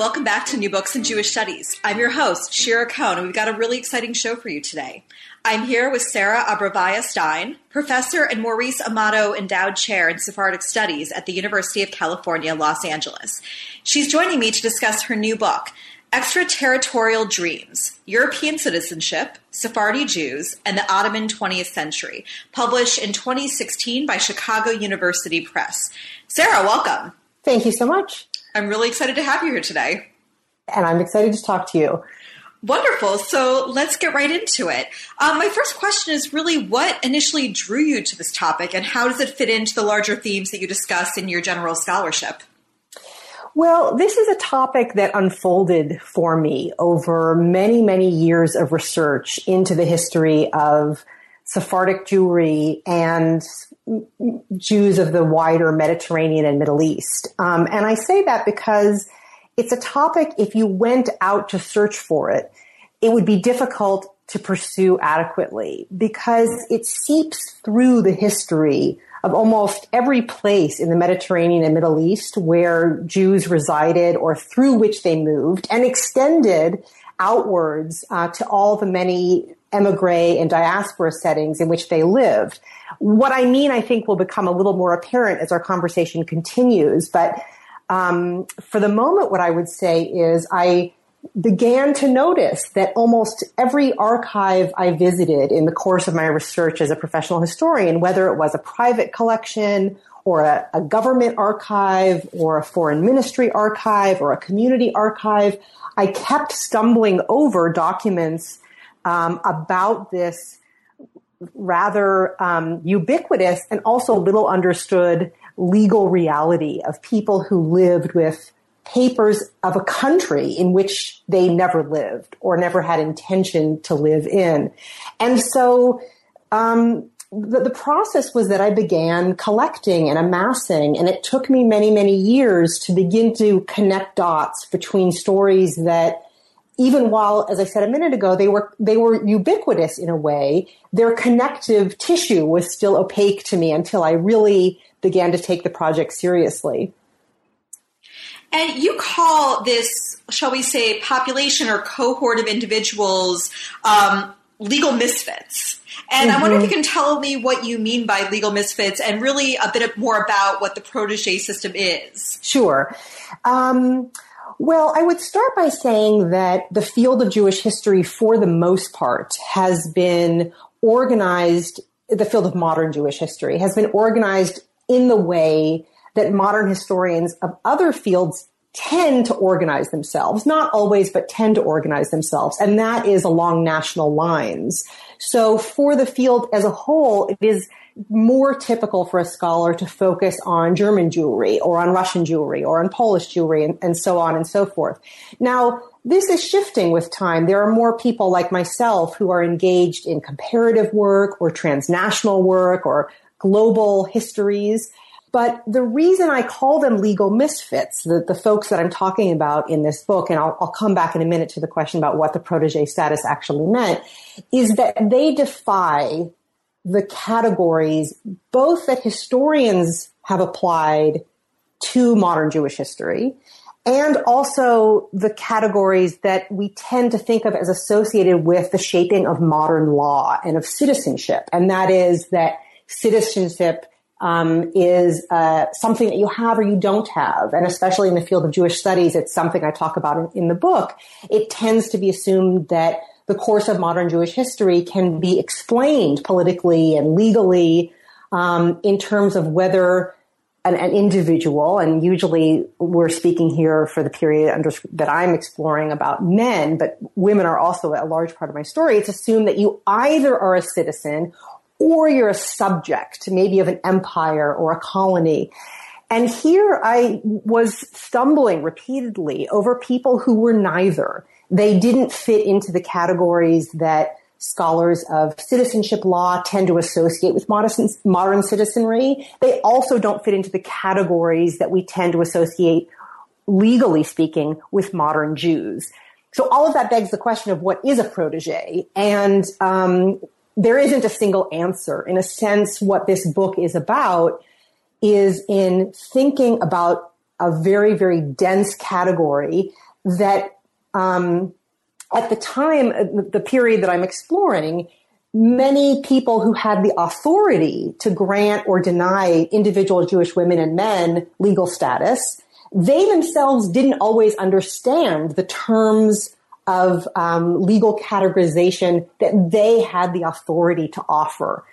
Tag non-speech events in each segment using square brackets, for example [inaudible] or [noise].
welcome back to New Books in Jewish Studies. I'm your host, Shira Kohn, and we've got a really exciting show for you today. I'm here with Sarah Abrevaya Stein, professor and Maurice Amato Endowed Chair in Sephardic Studies at the University of California, Los Angeles. She's joining me to discuss her new book, Extraterritorial Dreams European Citizenship, Sephardi Jews, and the Ottoman 20th Century, published in 2016 by Chicago University Press. Sarah, welcome. Thank you so much. I'm really excited to have you here today. And I'm excited to talk to you. Wonderful. So let's get right into it. Um, my first question is really what initially drew you to this topic and how does it fit into the larger themes that you discuss in your general scholarship? Well, this is a topic that unfolded for me over many, many years of research into the history of Sephardic Jewry and Jews of the wider Mediterranean and Middle East. Um, and I say that because it's a topic, if you went out to search for it, it would be difficult to pursue adequately because it seeps through the history of almost every place in the Mediterranean and Middle East where Jews resided or through which they moved and extended outwards uh, to all the many emigre and diaspora settings in which they lived. What I mean, I think, will become a little more apparent as our conversation continues. But um, for the moment, what I would say is I began to notice that almost every archive I visited in the course of my research as a professional historian, whether it was a private collection or a, a government archive or a foreign ministry archive or a community archive, I kept stumbling over documents um, about this rather um, ubiquitous and also little understood legal reality of people who lived with papers of a country in which they never lived or never had intention to live in. And so um, the, the, process was that I began collecting and amassing, and it took me many, many years to begin to connect dots between stories that even while, as I said a minute ago, they were they were ubiquitous in a way, their connective tissue was still opaque to me until I really began to take the project seriously. And you call this, shall we say, population or cohort of individuals um, legal misfits. And mm-hmm. I wonder if you mm-hmm. can tell me what you mean by legal misfits and really a bit more about what the protege system is. Sure. Um, well, I would start by saying that the field of Jewish history, for the most part, has been organized, the field of modern Jewish history has been organized in the way that modern historians of other fields tend to organize themselves. Not always, but tend to organize themselves. And that is along national lines. So for the field as a whole, it is more typical for a scholar to focus on German Jewry or on Russian Jewry or on Polish Jewry and, and so on and so forth. Now, this is shifting with time. There are more people like myself who are engaged in comparative work or transnational work or global histories. But the reason I call them legal misfits, the, the folks that I'm talking about in this book, and I'll, I'll come back in a minute to the question about what the protege status actually meant, is that they defy the categories both that historians have applied to modern Jewish history and also the categories that we tend to think of as associated with the shaping of modern law and of citizenship. And that is that citizenship um, is uh, something that you have or you don't have. And especially in the field of Jewish studies, it's something I talk about in, in the book. It tends to be assumed that the course of modern Jewish history can be explained politically and legally um, in terms of whether an, an, individual, and usually we're speaking here for the period under, that I'm exploring about men, but women are also a large part of my story. It's assumed that you either are a citizen or you're a subject, maybe of an empire or a colony. And here I was stumbling repeatedly over people who were neither. They didn't fit into the categories that scholars of citizenship law tend to associate with modern, citizenry. They also don't fit into the categories that we tend to associate, legally speaking, with modern Jews. So all of that begs the question of what is a protege? And um, there isn't a single answer. In a sense, what this book is about is in thinking about a very, very dense category that um, at the time, uh, the period that I'm exploring, many people who had the authority to grant or deny individual Jewish women and men legal status, they themselves didn't always understand the terms of um, legal categorization that they had the authority to offer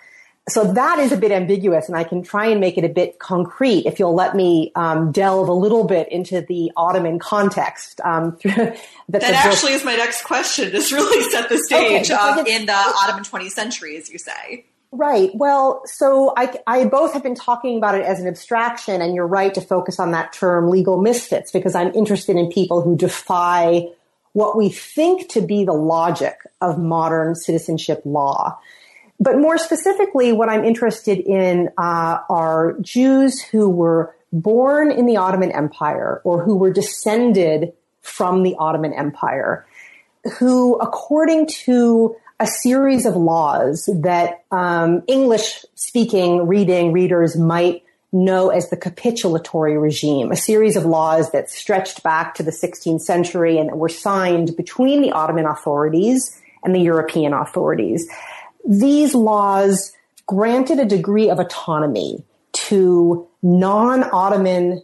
so that is a bit ambiguous, and I can try and make it a bit concrete if you'll let me um, delve a little bit into the Ottoman context. Um, [laughs] that, that actually book- is my next question. Just really set the stage okay, in the Ottoman 20th century, as you say. Right. Well, so I, I both have been talking about it as an abstraction, and you're right to focus on that term legal misfits because I'm interested in people who defy what we think to be the logic of modern citizenship law. But more specifically, what I'm interested in uh, are Jews who were born in the Ottoman Empire or who were descended from the Ottoman Empire, who, according to a series of laws that um, English speaking reading readers might know as the capitulatory regime, a series of laws that stretched back to the 16th century and that were signed between the Ottoman authorities and the European authorities these laws granted a degree of autonomy to non-Ottoman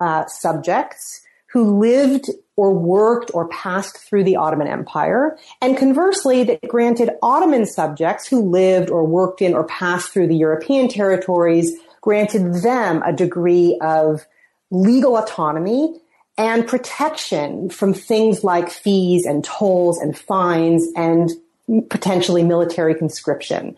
uh, subjects who lived or worked or passed through the Ottoman Empire, and conversely, that granted Ottoman subjects who lived or worked in or passed through the European territories, granted them a degree of legal autonomy and protection from things like fees and tolls and fines and potentially military conscription.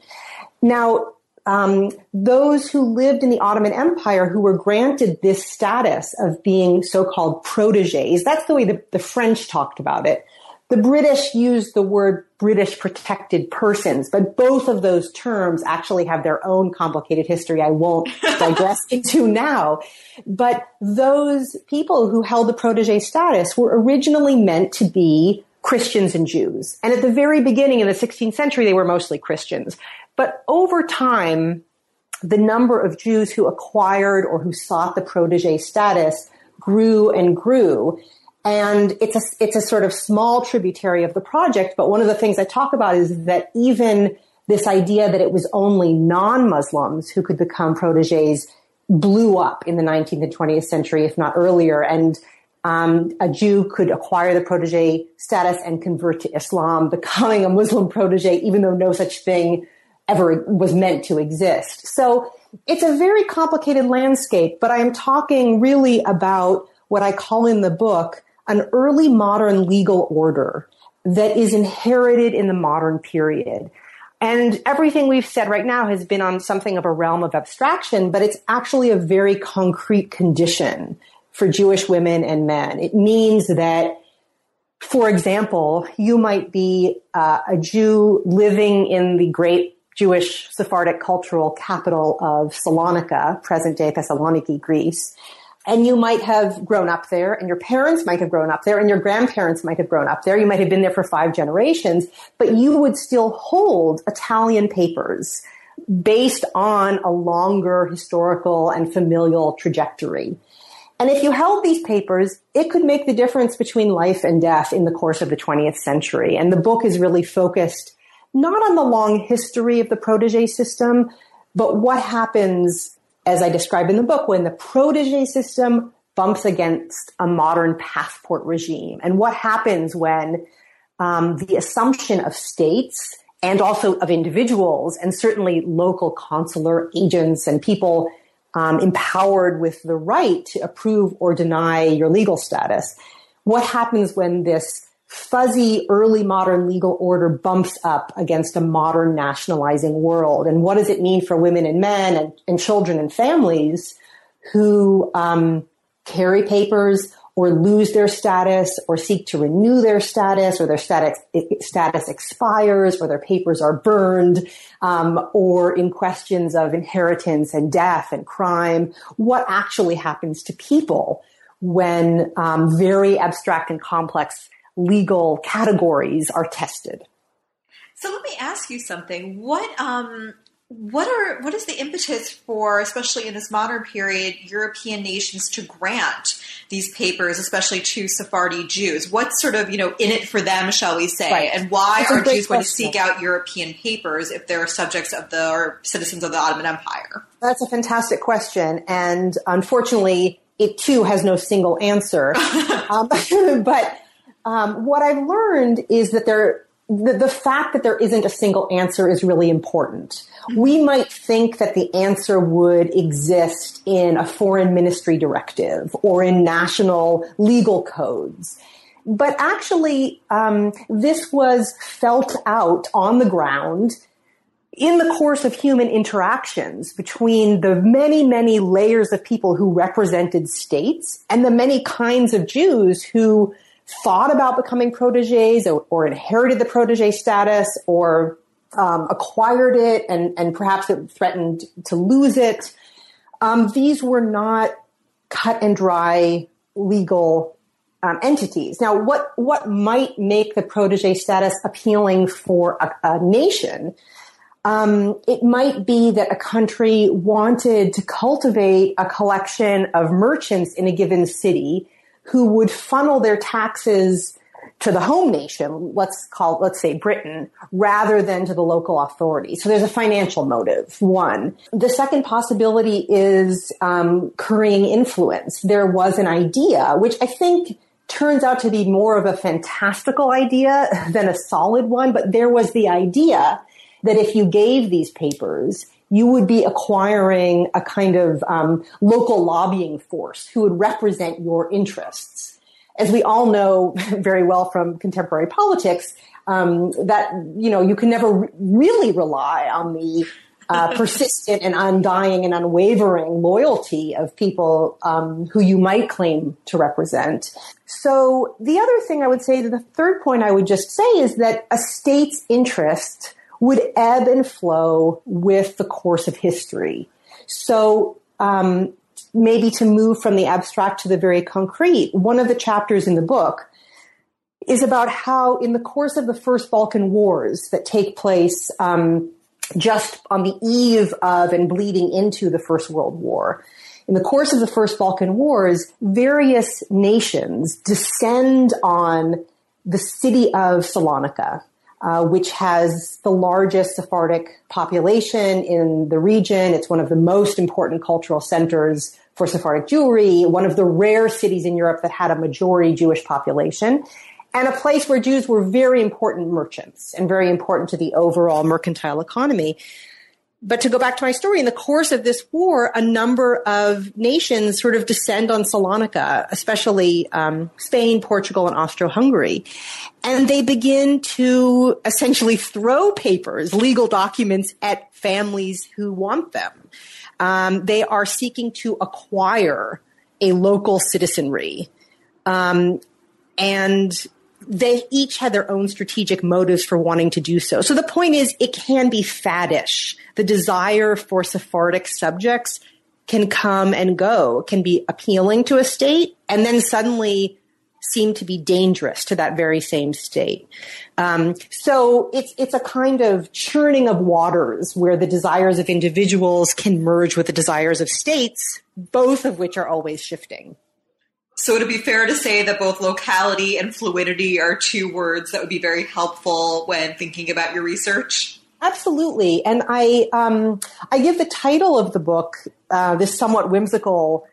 Now, um, those who lived in the Ottoman Empire who were granted this status of being so-called proteges, that's the way the, the French talked about it. The British used the word British protected persons, but both of those terms actually have their own complicated history I won't [laughs] digress into now. But those people who held the protege status were originally meant to be Christians and Jews. And at the very beginning in the 16th century, they were mostly Christians. But over time, the number of Jews who acquired or who sought the protege status grew and grew. And it's a, it's a sort of small tributary of the project. But one of the things I talk about is that even this idea that it was only non-Muslims who could become proteges blew up in the 19th and 20th century, if not earlier. And um, a Jew could acquire the protege status and convert to Islam, becoming a Muslim protege, even though no such thing ever was meant to exist. So it's a very complicated landscape, but I am talking really about what I call in the book an early modern legal order that is inherited in the modern period. And everything we've said right now has been on something of a realm of abstraction, but it's actually a very concrete condition for Jewish women and men. It means that, for example, you might be uh, a Jew living in the great Jewish Sephardic cultural capital of Salonika, present day Thessaloniki, Greece. And you might have grown up there and your parents might have grown up there and your grandparents might have grown up there. You might have been there for five generations, but you would still hold Italian papers based on a longer historical and familial trajectory. And if you held these papers, it could make the difference between life and death in the course of the 20th century. And the book is really focused not on the long history of the protege system, but what happens, as I describe in the book, when the protege system bumps against a modern passport regime and what happens when um, the assumption of states and also of individuals and certainly local consular agents and people um, empowered with the right to approve or deny your legal status. What happens when this fuzzy early modern legal order bumps up against a modern nationalizing world? And what does it mean for women and men and, and children and families who um, carry papers or lose their status or seek to renew their status or their status, status expires or their papers are burned um, or in questions of inheritance and death and crime, what actually happens to people when um, very abstract and complex legal categories are tested. So let me ask you something. What um, what are what is the impetus for, especially in this modern period, European nations to grant these papers, especially to Sephardi Jews? What's sort of you know in it for them, shall we say? Right. And why That's are Jews going to seek out European papers if they're subjects of the or citizens of the Ottoman Empire? That's a fantastic question, and unfortunately, it too has no single answer. [laughs] um, [laughs] but um, what I've learned is that there the, the fact that there isn't a single answer is really important. We might think that the answer would exist in a foreign ministry directive or in national legal codes. But actually, um, this was felt out on the ground in the course of human interactions between the many, many layers of people who represented states and the many kinds of Jews who thought about becoming proteges or, or inherited the protege status or um, acquired it and, and perhaps it threatened to lose it. Um, these were not cut and dry legal um, entities. Now, what what might make the protege status appealing for a, a nation? Um, it might be that a country wanted to cultivate a collection of merchants in a given city who would funnel their taxes to the home nation, let's call, let's say Britain, rather than to the local authority. So there's a financial motive, one. The second possibility is um, currying influence. There was an idea, which I think turns out to be more of a fantastical idea than a solid one, but there was the idea that if you gave these papers, you would be acquiring a kind of um, local lobbying force who would represent your interests. As we all know [laughs] very well from contemporary politics, um, that you know you can never re- really rely on the uh, [laughs] persistent and undying and unwavering loyalty of people um, who you might claim to represent. So the other thing I would say, the third point I would just say is that a state's interest would ebb and flow with the course of history. So, um, maybe to move from the abstract to the very concrete, one of the chapters in the book is about how, in the course of the first Balkan Wars that take place um, just on the eve of and bleeding into the First World War, in the course of the first Balkan Wars, various nations descend on the city of Salonika, uh, which has the largest Sephardic population in the region. It's one of the most important cultural centers for Sephardic Jewry, one of the rare cities in Europe that had a majority Jewish population, and a place where Jews were very important merchants and very important to the overall mercantile economy but to go back to my story, in the course of this war, a number of nations sort of descend on Salonika, especially um, Spain, Portugal, and Austro-Hungary, and they begin to essentially throw papers, legal documents, at families who want them. Um, they are seeking to acquire a local citizenry, um, and they each had their own strategic motives for wanting to do so. So the point is, it can be faddish. The desire for Sephardic subjects can come and go, can be appealing to a state, and then suddenly seem to be dangerous to that very same state. Um, so it's it's a kind of churning of waters where the desires of individuals can merge with the desires of states, both of which are always shifting. So it'd it be fair to say that both locality and fluidity are two words that would be very helpful when thinking about your research? Absolutely, and I um, I give the title of the book uh, this somewhat whimsical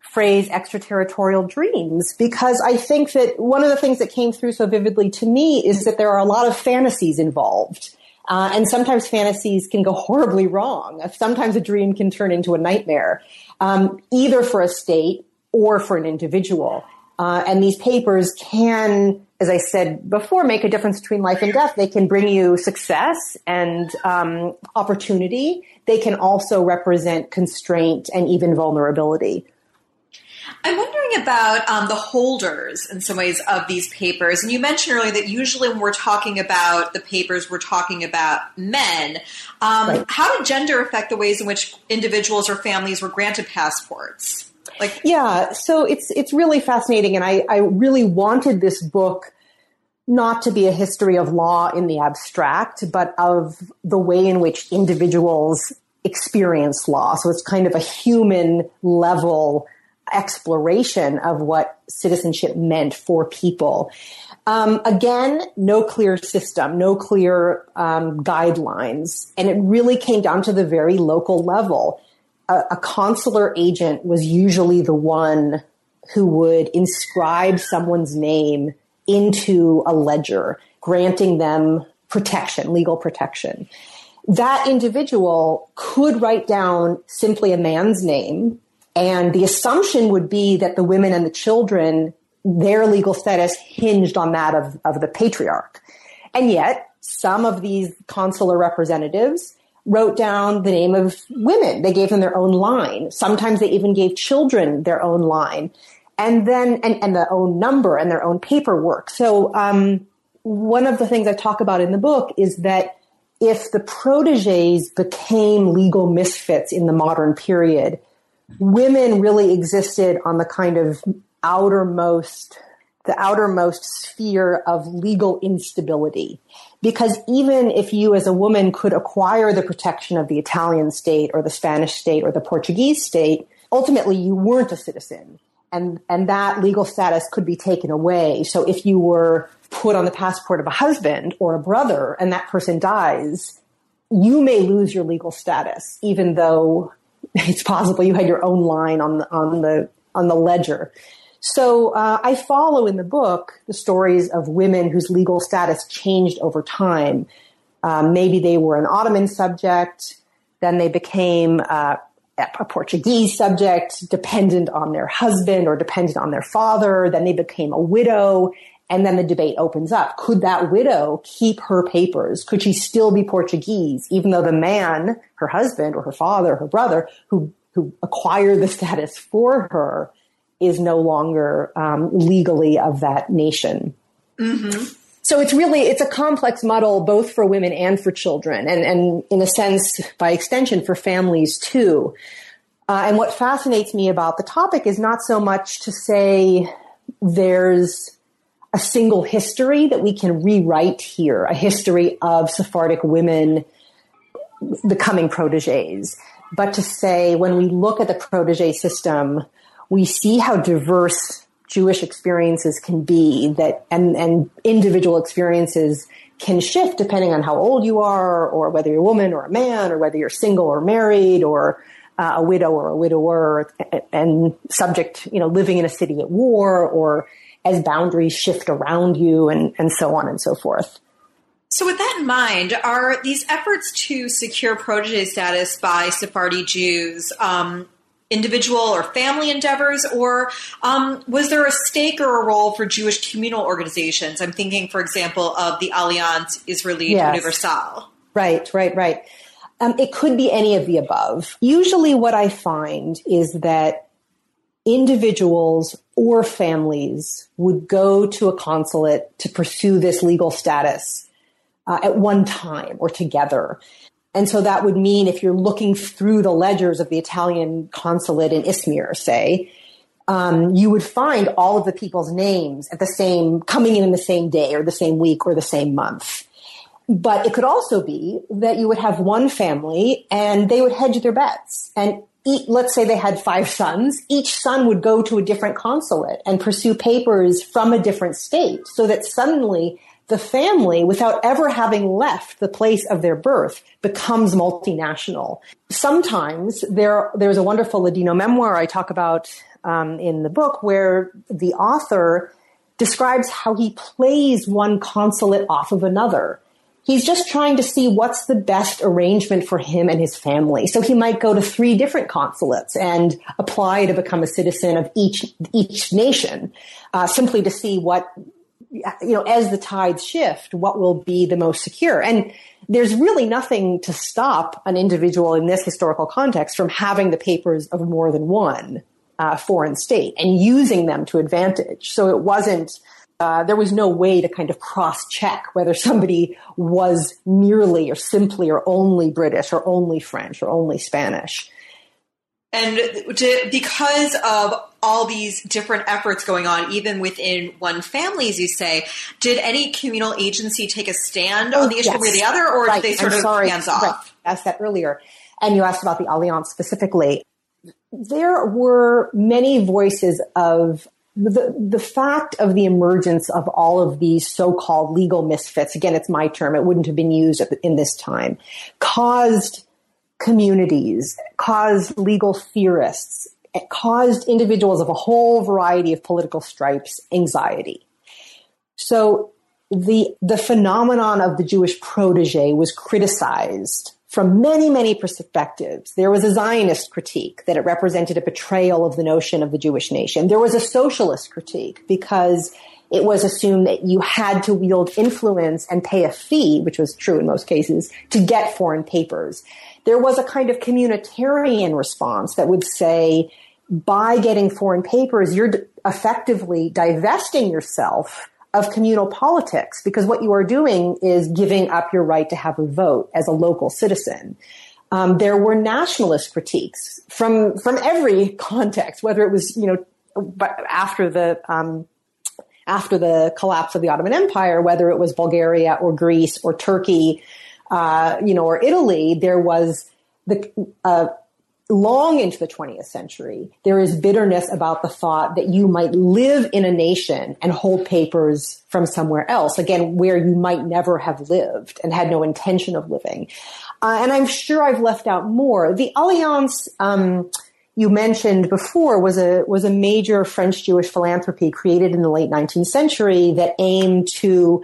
phrase extraterritorial dreams because I think that one of the things that came through so vividly to me is that there are a lot of fantasies involved. Uh, and sometimes fantasies can go horribly wrong. Sometimes a dream can turn into a nightmare, um, either for a state or for an individual. Uh, and these papers can, as I said before, make a difference between life and death. They can bring you success and um, opportunity. They can also represent constraint and even vulnerability. I'm wondering about um, the holders in some ways of these papers. And you mentioned earlier that usually when we're talking about the papers, we're talking about men. Um, right. How did gender affect the ways in which individuals or families were granted passports? Like, yeah, so it's it's really fascinating, and I I really wanted this book not to be a history of law in the abstract, but of the way in which individuals experience law. So it's kind of a human level exploration of what citizenship meant for people. Um, again, no clear system, no clear um, guidelines, and it really came down to the very local level. A, a consular agent was usually the one who would inscribe someone's name into a ledger, granting them protection, legal protection. That individual could write down simply a man's name, and the assumption would be that the women and the children, their legal status hinged on that of, of the patriarch. And yet, some of these consular representatives wrote down the name of women. They gave them their own line. Sometimes they even gave children their own line and then and, and their own number and their own paperwork. So um, one of the things I talk about in the book is that if the proteges became legal misfits in the modern period, women really existed on the kind of outermost the outermost sphere of legal instability. Because even if you as a woman could acquire the protection of the Italian state or the Spanish state or the Portuguese state, ultimately you weren't a citizen and and that legal status could be taken away. So if you were put on the passport of a husband or a brother and that person dies, you may lose your legal status, even though [laughs] it's possible you had your own line on the on the on the ledger. So uh, I follow in the book the stories of women whose legal status changed over time. Um, maybe they were an Ottoman subject, then they became uh, a Portuguese subject dependent on their husband or dependent on their father. Then they became a widow. And then the debate opens up. Could that widow keep her papers? Could she still be Portuguese, even though the man, her husband or her father, her brother, who, who acquired the [laughs] status for her is no longer um, legally of that nation? Mm-hmm. So it's really, it's a complex muddle both for women and for children and, and in a sense, by extension, for families too. Uh, and what fascinates me about the topic is not so much to say there's a single history that we can rewrite here, a history of Sephardic women becoming proteges, but to say when we look at the protege system, we see how diverse Jewish experiences can be that, and, and individual experiences can shift depending on how old you are, or whether you're a woman or a man, or whether you're single or married, or uh, a widow or a widower, and subject, you know, living in a city at war, or as boundaries shift around you, and, and so on and so forth. So, with that in mind, are these efforts to secure protege status by Sephardi Jews um, individual or family endeavors, or um, was there a stake or a role for Jewish communal organizations? I'm thinking, for example, of the Alliance Israelite yes. Universelle. Right, right, right. Um, it could be any of the above. Usually, what I find is that individuals or families would go to a consulate to pursue this legal status uh, at one time or together. And so that would mean if you're looking through the ledgers of the Italian consulate in Izmir, say, um, you would find all of the people's names at the same, coming in in the same day or the same week or the same month. But it could also be that you would have one family and they would hedge their bets. And let's say they had five [laughs] sons. Each son would go to a different consulate and pursue papers from a different state so that suddenly the family, without ever having left the place of their birth, becomes multinational. Sometimes there, there's a wonderful Ladino memoir I talk about um, in the book where the author describes how he plays one consulate off of another. He's just trying to see what's the best arrangement for him and his family. So he might go to three different consulates and apply to become a citizen of each each nation, uh, simply to see what you know, as the tides shift, what will be the most secure? And there's really nothing to stop an individual in this historical context from having the papers of more than one uh, foreign state and using them to advantage. So it wasn't, uh, there was no way to kind of cross check whether somebody was merely or simply or only British or only French or only Spanish. And to, because of all these different efforts going on, even within one family, as you say, did any communal agency take a stand on oh, the issue yes. or the other, or right. did they sort I'm of sorry. hands off? Right. Asked that earlier, and you asked about the Alliance specifically. There were many voices of the, the fact of the emergence of all of these so-called legal misfits, again, it's my term, it wouldn't have been used in this time, caused communities, caused legal theorists, caused individuals of a whole variety of political stripes anxiety. So the, the phenomenon of the Jewish protege was criticized from many, many perspectives. There was a Zionist critique that it represented a betrayal of the notion of the Jewish nation. There was a socialist critique because it was assumed that you had to wield influence and pay a fee, which was true in most cases, to get foreign papers. There was a kind of communitarian response that would say, by getting foreign papers, you're effectively divesting yourself of communal politics because what you are doing is giving up your right to have a vote as a local citizen. Um, there were nationalist critiques from from every [laughs] context, whether it was you know after the um, after the collapse of the Ottoman Empire, whether it was Bulgaria or Greece or Turkey, uh, you know, or Italy, there was the uh, long into the 20th century, there is bitterness about the thought that you might live in a nation and hold papers from somewhere else, again, where you might never have lived and had no intention of living. Uh, and I'm sure I've left out more. The Alliance, um, you mentioned before was a was a major French Jewish philanthropy created in the late 19th century that aimed to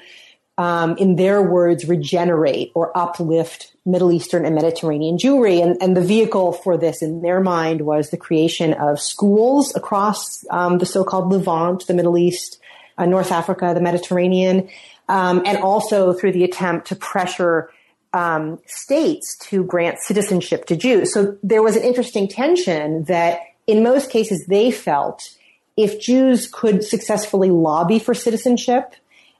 um, in their words, regenerate or uplift Middle Eastern and Mediterranean Jewry. And, and, the vehicle for this in their mind was the creation of schools across um, the so-called Levant, the Middle East, uh, North Africa, the Mediterranean, um, and also through the attempt to pressure um, states to grant citizenship to Jews. So there was an interesting tension that in most cases they felt if Jews could successfully lobby for citizenship,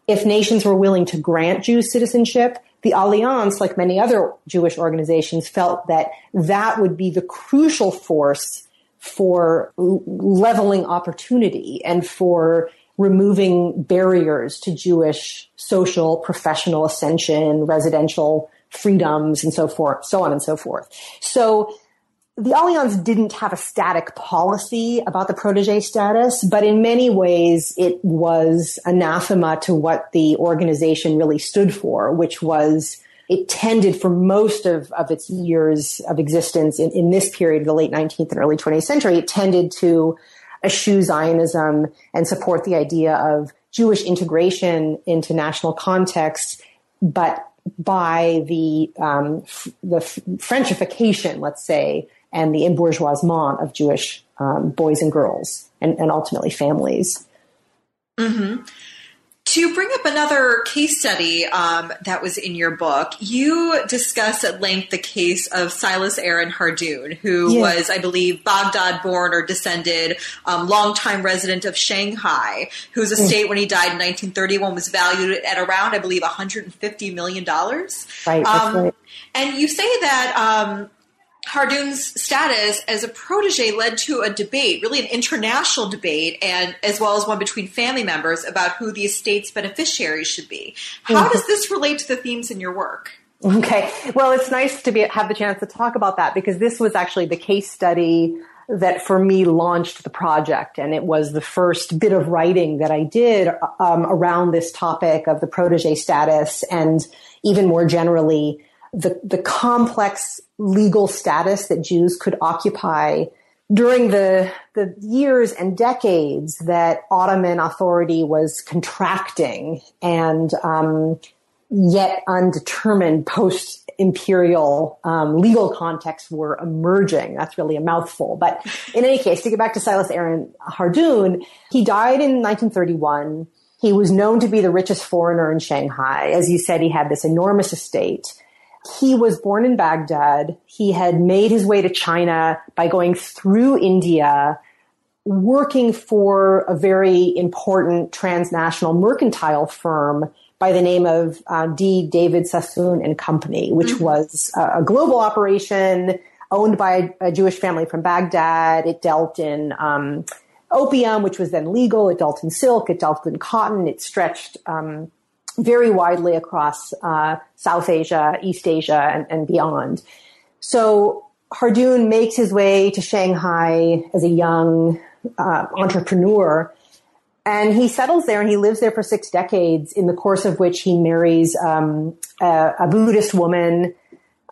if nations were willing to grant Jews citizenship, the Alliance, like many other Jewish organizations, felt that that would be the crucial force for leveling opportunity and for removing barriers to Jewish social, professional ascension, residential freedoms, and so forth, so on and so forth. So the Alliance didn't have a static policy about the protege status, but in many ways it was anathema to what the organization really stood for, which was it tended for most of, of its years of existence in, in this period the late 19th and early 20th century, it tended to eschew Zionism and support the idea of Jewish integration into national context, but by the um, f- the f- Frenchification, let's say, and the embourgeoisement of Jewish um, boys and girls and, and ultimately families. Mm-hmm. To bring up another case study um, that was in your book, you discuss at length the case of Silas Aaron Hardoon, who yes. was, I believe, Baghdad born or descended, um, longtime resident of Shanghai, whose estate, yes. when he died in 1931, was valued at around, I believe, $150 million. Right, um, right. And you say that Hardoon's status as a protege led to a debate, really an international debate, and as well as one between family members about who the estate's beneficiaries should be. How mm-hmm. does this relate to the themes in your work? Okay, well, it's nice to be have the chance to talk about that because this was actually the case study that for me launched the project, and it was the first bit of writing that I did um, around this topic of the protege status, and even more generally the, the complex legal status that Jews could occupy during the, the years and decades that Ottoman authority was contracting and um, yet undetermined post imperial um, legal contexts were emerging. That's really a mouthful. But in any case, to get back to Silas Aaron Hardoon, he died in 1931. He was known to be the richest foreigner in Shanghai. As you said, he had this enormous estate. He was born in Baghdad. He had made his way to China by going through India, working for a very important transnational mercantile firm by the name of uh, D. David Sassoon and Company, which mm-hmm. was a global operation owned by a, Jewish family from Baghdad. It dealt in um, opium, which was then legal. It dealt in silk. It dealt in cotton. It stretched um, very widely across uh, South Asia, East Asia, and, and beyond. So Hardoon makes his way to Shanghai as a young uh, entrepreneur. And he settles there and he lives there for six decades, in the course of which he marries um, a, a, Buddhist woman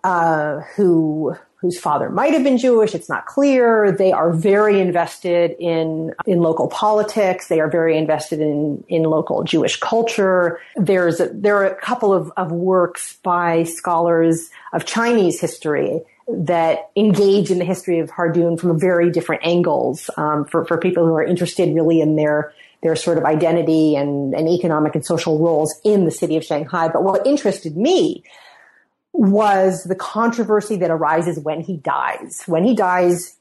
uh, who whose father might have been Jewish. It's not clear. They are very invested in in local politics. They are very invested in in local Jewish culture. There's a, there are a couple of, of works by scholars of Chinese history that engage in the history of Hardoon from very different angles um, for for people who are interested really in their their sort of identity and, and economic and social roles in the city of Shanghai. But what interested me was the controversy that arises when he dies. When he dies,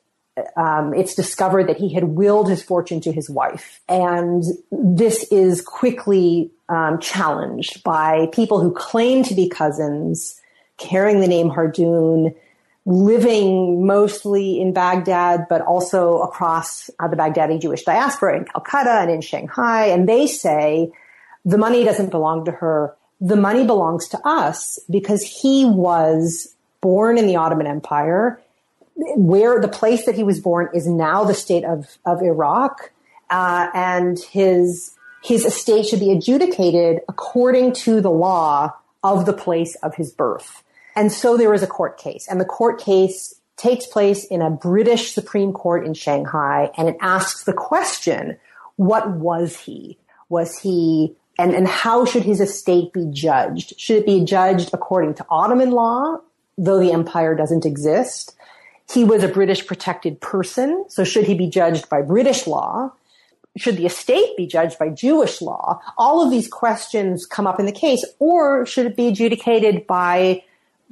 um, it's discovered that he had willed his fortune to his wife. And this is quickly um, challenged by people who claim to be cousins, carrying the name Hardoon, living mostly in Baghdad, but also across uh, the Baghdadi Jewish diaspora in Calcutta and in Shanghai. And they say the money doesn't belong to her the money belongs to us because he was born in the Ottoman Empire, where the place that he was born is now the state of, of Iraq, uh, and his his estate should be adjudicated according to the law of the place of his birth. And so there is a court case, and the court case takes place in a British Supreme Court in Shanghai, and it asks the question, what was he? Was he and, and how should his estate be judged? Should it be judged according to Ottoman law, though the empire doesn't exist? He was a British protected person, so should he be judged by British law? Should the estate be judged by Jewish law? All of these questions come up in the case, or should it be adjudicated by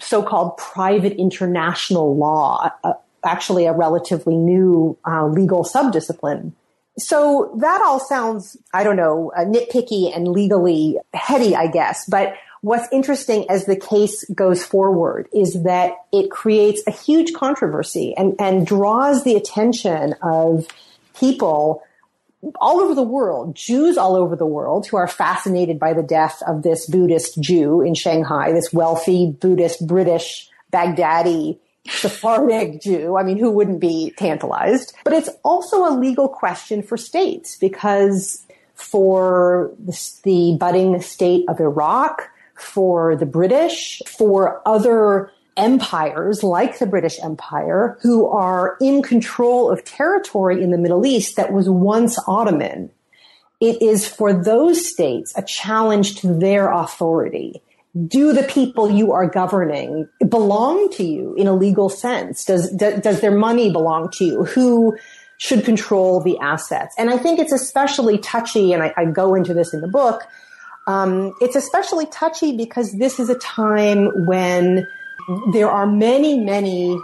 so-called private international law, uh, actually a relatively new uh, legal subdiscipline so that all sounds, I don't know, uh, nitpicky and legally heady, I guess. But what's interesting as the case goes forward is that it creates a huge controversy and, and draws the attention of people all over the world, Jews all over the world who are fascinated by the death of this Buddhist Jew in Shanghai, this wealthy Buddhist British Baghdadi Sephardic Jew. I mean, who wouldn't be tantalized? But it's also a legal question for states because for the, budding state of Iraq, for the British, for other empires like the British Empire who are in control of territory in the Middle East that was once Ottoman. It is for those states a challenge to their authority do the people you are governing belong to you in a legal sense? Does, does, does their money belong to you? Who should control the assets? And I think it's especially touchy, and I, I go into this in the book. Um, it's especially touchy because this is a time when there are many, many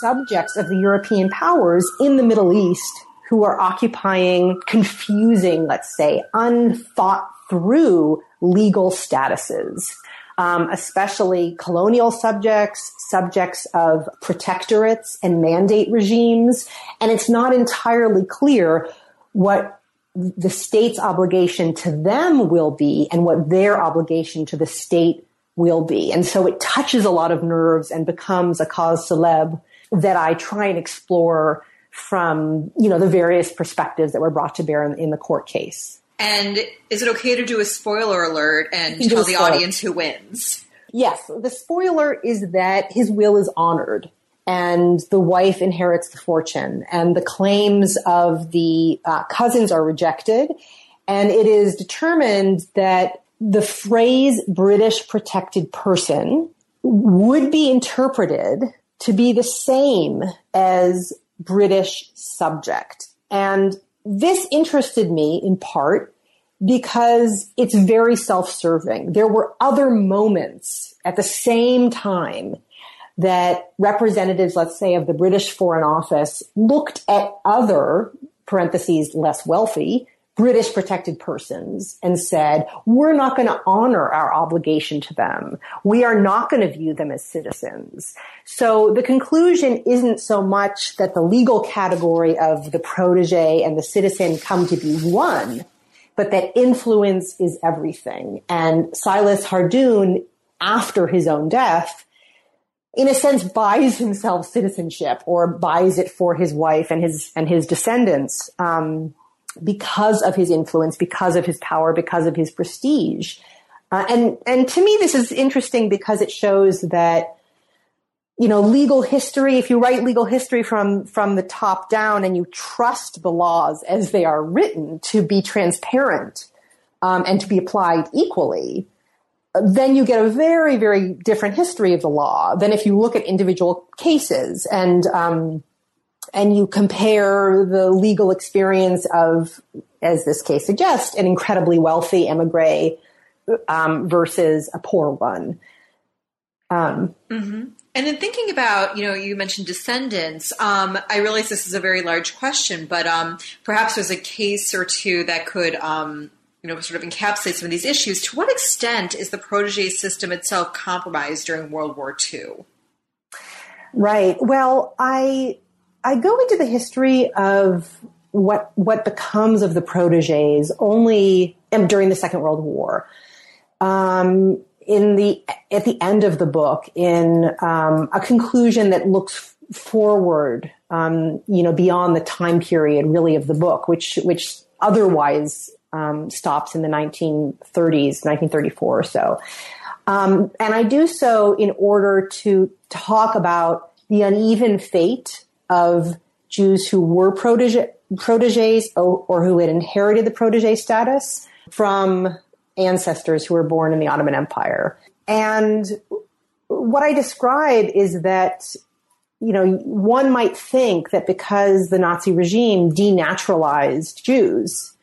subjects of the European powers in the Middle East who are occupying confusing, let's say, unthought through legal statuses um, especially colonial subjects, subjects of protectorates and mandate regimes. And it's not entirely clear what the state's obligation to them will be and what their obligation to the state will be. And so it touches a lot of nerves and becomes a cause célèbre that I try and explore from, you know, the various perspectives that were brought to bear in, in the court case. And is it okay to do a spoiler alert and tell the audience who wins? Yes. The spoiler is that his will is honored and the wife inherits the fortune and the claims of the uh, cousins are rejected. And it is determined that the phrase British protected person would be interpreted to be the same as British subject. And this interested me in part because it's very self-serving. There were other moments at the same time that representatives, let's say, of the British Foreign Office looked at other parentheses less wealthy British protected persons and said, we're not going to honor our obligation to them. We are not going to view them as citizens. So the conclusion isn't so much that the legal category of the protege and the citizen come to be one, but that influence is everything. And Silas Hardoon, after his own death, in a sense buys himself citizenship or buys it for his wife and his and his descendants. Um, because of his influence, because of his power, because of his prestige. Uh, and and to me, this is interesting because it shows that you know legal history. If you write legal history from from the top down and you trust the laws as they are written to be transparent um, and to be applied equally, then you get a very very different history of the law than if you look at individual cases and. Um, and you compare the legal experience of, as this case suggests, an incredibly wealthy emigre um, versus a poor one. Um, mm-hmm. And in thinking about, you know, you mentioned descendants. Um, I realize this is a very large question, but um, perhaps there's a case or two that could, um, you know, sort of encapsulate some of these issues. To what extent is the protege system itself compromised during World War II? Right. Well, I I go into the history of what what becomes of the proteges only during the Second World War. Um, in the at the end of the book, in um, a conclusion that looks forward, um, you know, beyond the time period really of the book, which which otherwise um, stops in the 1930s, 1934 or so. Um, and I do so in order to talk about the uneven fate of Jews who were protege, proteges or, or who had inherited the protege status from ancestors who were born in the Ottoman Empire. And what I describe is that, you know, one might think that because the Nazi regime denaturalized Jews,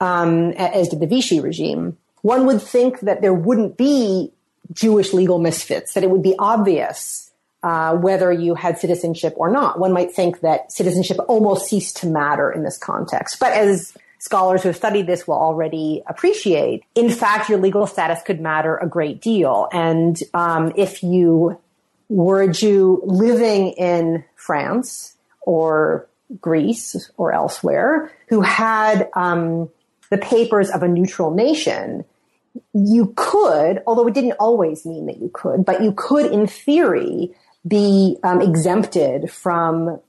um, as did the Vichy regime, one would think that there wouldn't be Jewish legal misfits, that it would be obvious uh, whether you had citizenship or not. One might think that citizenship almost ceased to matter in this context. But as scholars who have studied this will already appreciate, in fact, your legal status could matter a great deal. And um, if you were a Jew living in France or Greece or elsewhere who had um, the papers of a neutral nation, you could, although it didn't always mean that you could, but you could, in theory, be um, exempted from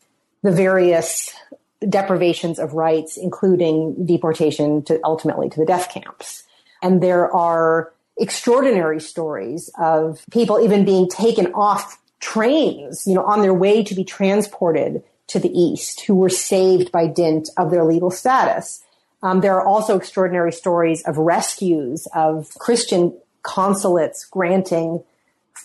the various deprivations of rights, including deportation to ultimately to the death camps. And there are extraordinary stories of people even being taken off trains, you know, on their way to be transported to the East who were saved by dint of their legal status. Um, there are also extraordinary stories of rescues of Christian consulates granting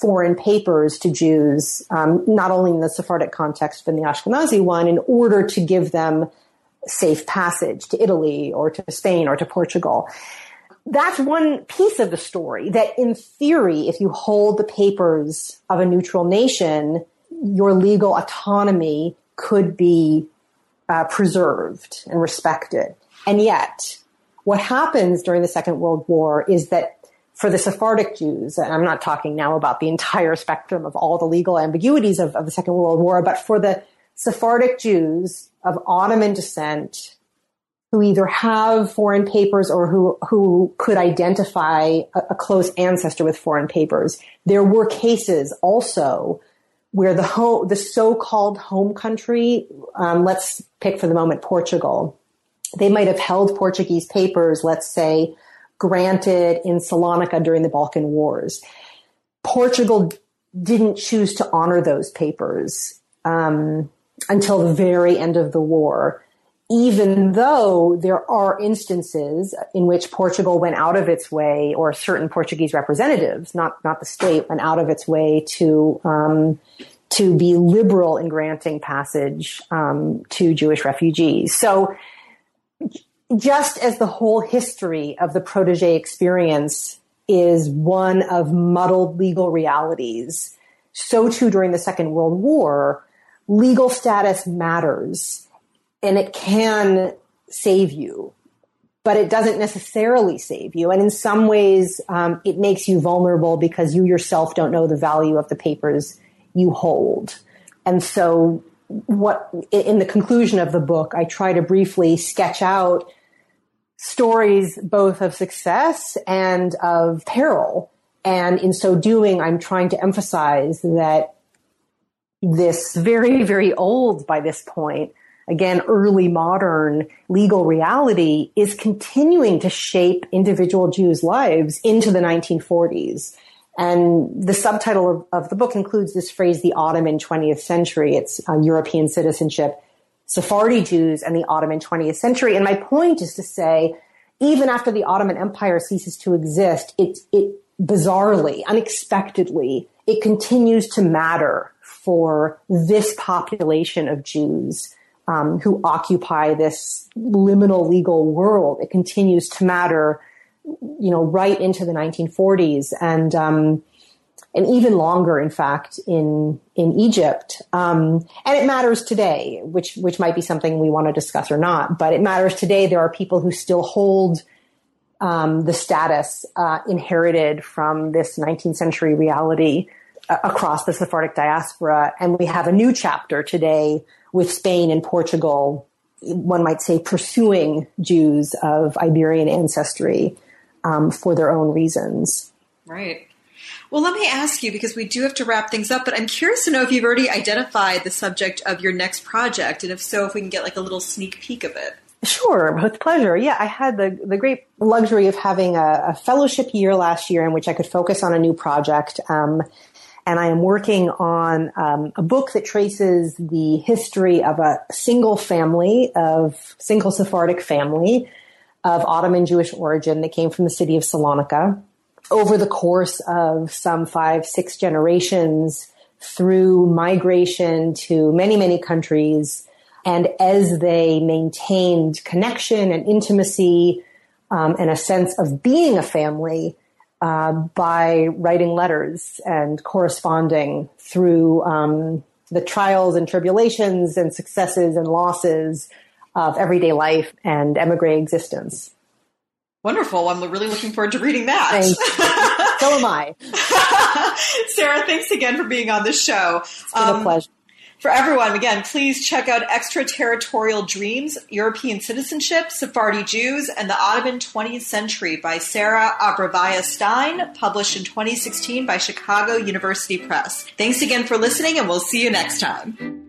foreign papers to Jews, um, not only in the Sephardic context, but in the Ashkenazi one, in order to give them safe passage to Italy or to Spain or to Portugal. That's one piece of the story that in theory, if you hold the papers of a neutral nation, your legal autonomy could be uh, preserved and respected. And yet, what happens during the Second World War is that for the Sephardic Jews, and I'm not talking now about the entire spectrum of all the legal ambiguities of, of the Second World War, but for the Sephardic Jews of Ottoman descent who either have foreign papers or who, who could identify a, a close ancestor with foreign papers, there were cases also where the home, the so-called home country, um, let's pick for the moment Portugal, they might have held Portuguese papers, let's say, granted in Salonika during the Balkan Wars. Portugal didn't choose to honor those papers um, until the very end of the war, even though there are instances in which Portugal went out of its way, or certain Portuguese representatives, not not the state, went out of its way to um, to be liberal in granting passage um, to Jewish refugees. So just as the whole history of the protege experience is one of muddled legal realities, so too during the Second World War, legal status matters and it can save you. but it doesn't necessarily save you. And in some ways, um, it makes you vulnerable because you yourself don't know the value of the papers you hold. And so, what in the conclusion of the book, I try to briefly sketch out stories both of success and of peril. And in so doing, I'm trying to emphasize that this very, [laughs] very old by this point again, early modern legal reality is continuing to shape individual Jews' lives into the 1940s. And the subtitle of, of the book includes this phrase, the Ottoman 20th century. It's uh, European citizenship, Sephardi Jews, and the Ottoman 20th century. And my point is to say, even after the Ottoman Empire ceases to exist, it, it bizarrely, unexpectedly, it continues to matter for this population of Jews um, who occupy this liminal legal world. It continues to matter, you know, right into the 1940s and um, and even longer, in fact, in in Egypt. Um, and it matters today, which which might be something we want to discuss or not. But it matters today. There are people who still hold um, the status uh, inherited from this 19th century reality uh, across the Sephardic diaspora, and we have a new chapter today with Spain and Portugal, one might say, pursuing Jews of Iberian ancestry um, for their own reasons. Right. Well, let me ask you because we do have to wrap things up, but I'm curious to know if you've already identified the subject of your next project, and if so, if we can get like a little sneak peek of it. Sure, with pleasure. Yeah, I had the, the great luxury of having a, a fellowship year last year in which I could focus on a new project. Um, and I am working on um, a book that traces the history of a single family of single Sephardic family of Ottoman Jewish origin that came from the city of Salonika over the course of some five, six generations through migration to many, many countries. And as they maintained connection and intimacy um, and a sense of being a family, uh, by writing letters and corresponding through um, the trials and tribulations and successes and losses of everyday life and emigre existence. Wonderful. I'm really looking forward to reading that. so am I. [laughs] Sarah, thanks again for being on the show. It's been um, a pleasure for everyone, again, please check out Extraterritorial Dreams, European Citizenship, Sephardi Jews, and the Ottoman 20th Century by Sarah Abrevaya Stein, published in 2016 by Chicago University Press. Thanks again for listening, and we'll see you next time.